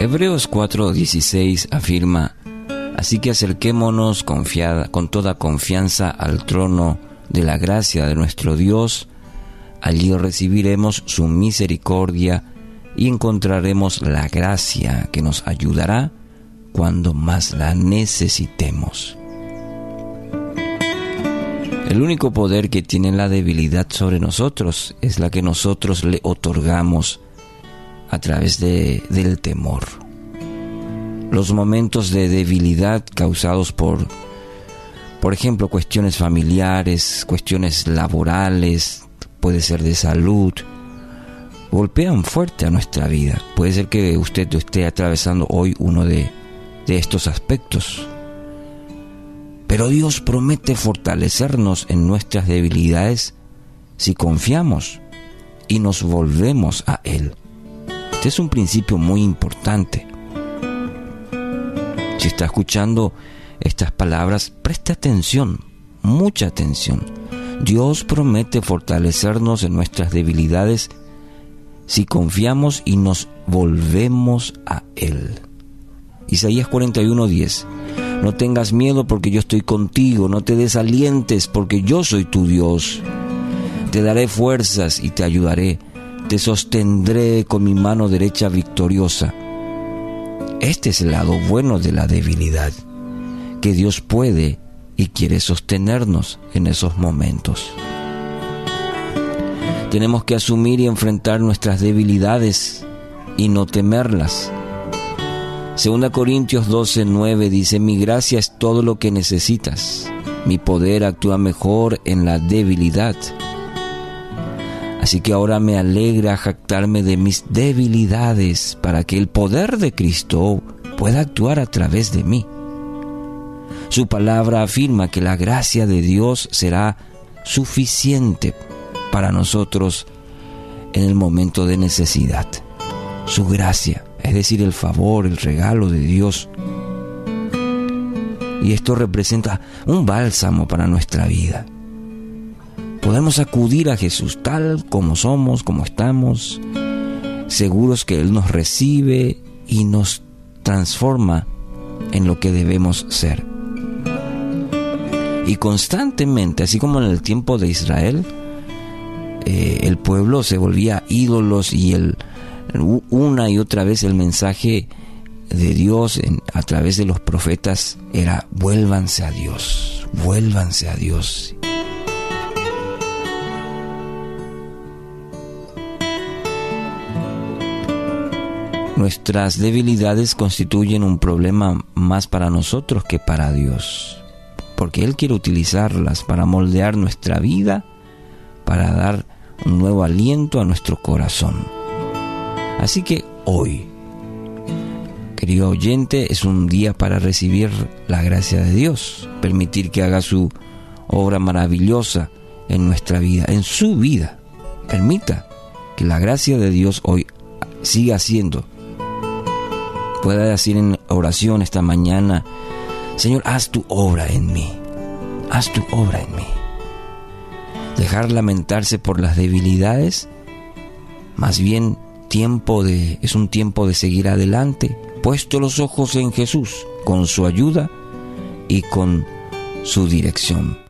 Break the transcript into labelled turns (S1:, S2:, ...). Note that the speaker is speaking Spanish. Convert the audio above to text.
S1: Hebreos 4:16 afirma, Así que acerquémonos confiada, con toda confianza al trono de la gracia de nuestro Dios, allí recibiremos su misericordia y encontraremos la gracia que nos ayudará cuando más la necesitemos. El único poder que tiene la debilidad sobre nosotros es la que nosotros le otorgamos a través de, del temor. Los momentos de debilidad causados por, por ejemplo, cuestiones familiares, cuestiones laborales, puede ser de salud, golpean fuerte a nuestra vida. Puede ser que usted esté atravesando hoy uno de, de estos aspectos. Pero Dios promete fortalecernos en nuestras debilidades si confiamos y nos volvemos a Él. Este es un principio muy importante. Si está escuchando estas palabras, preste atención, mucha atención. Dios promete fortalecernos en nuestras debilidades si confiamos y nos volvemos a Él. Isaías 41:10 no tengas miedo porque yo estoy contigo, no te desalientes porque yo soy tu Dios. Te daré fuerzas y te ayudaré, te sostendré con mi mano derecha victoriosa. Este es el lado bueno de la debilidad, que Dios puede y quiere sostenernos en esos momentos. Tenemos que asumir y enfrentar nuestras debilidades y no temerlas Segunda Corintios 12, 9 dice, mi gracia es todo lo que necesitas. Mi poder actúa mejor en la debilidad. Así que ahora me alegra jactarme de mis debilidades para que el poder de Cristo pueda actuar a través de mí. Su palabra afirma que la gracia de Dios será suficiente para nosotros en el momento de necesidad. Su gracia es decir, el favor, el regalo de Dios. Y esto representa un bálsamo para nuestra vida. Podemos acudir a Jesús tal como somos, como estamos, seguros que Él nos recibe y nos transforma en lo que debemos ser. Y constantemente, así como en el tiempo de Israel, eh, el pueblo se volvía ídolos y el, una y otra vez el mensaje de Dios a través de los profetas era vuélvanse a Dios, vuélvanse a Dios. Nuestras debilidades constituyen un problema más para nosotros que para Dios, porque Él quiere utilizarlas para moldear nuestra vida, para dar un nuevo aliento a nuestro corazón. Así que hoy, querido oyente, es un día para recibir la gracia de Dios, permitir que haga su obra maravillosa en nuestra vida, en su vida. Permita que la gracia de Dios hoy siga siendo. Pueda decir en oración esta mañana, Señor, haz tu obra en mí, haz tu obra en mí. Dejar lamentarse por las debilidades, más bien tiempo de es un tiempo de seguir adelante, puesto los ojos en Jesús con su ayuda y con su dirección.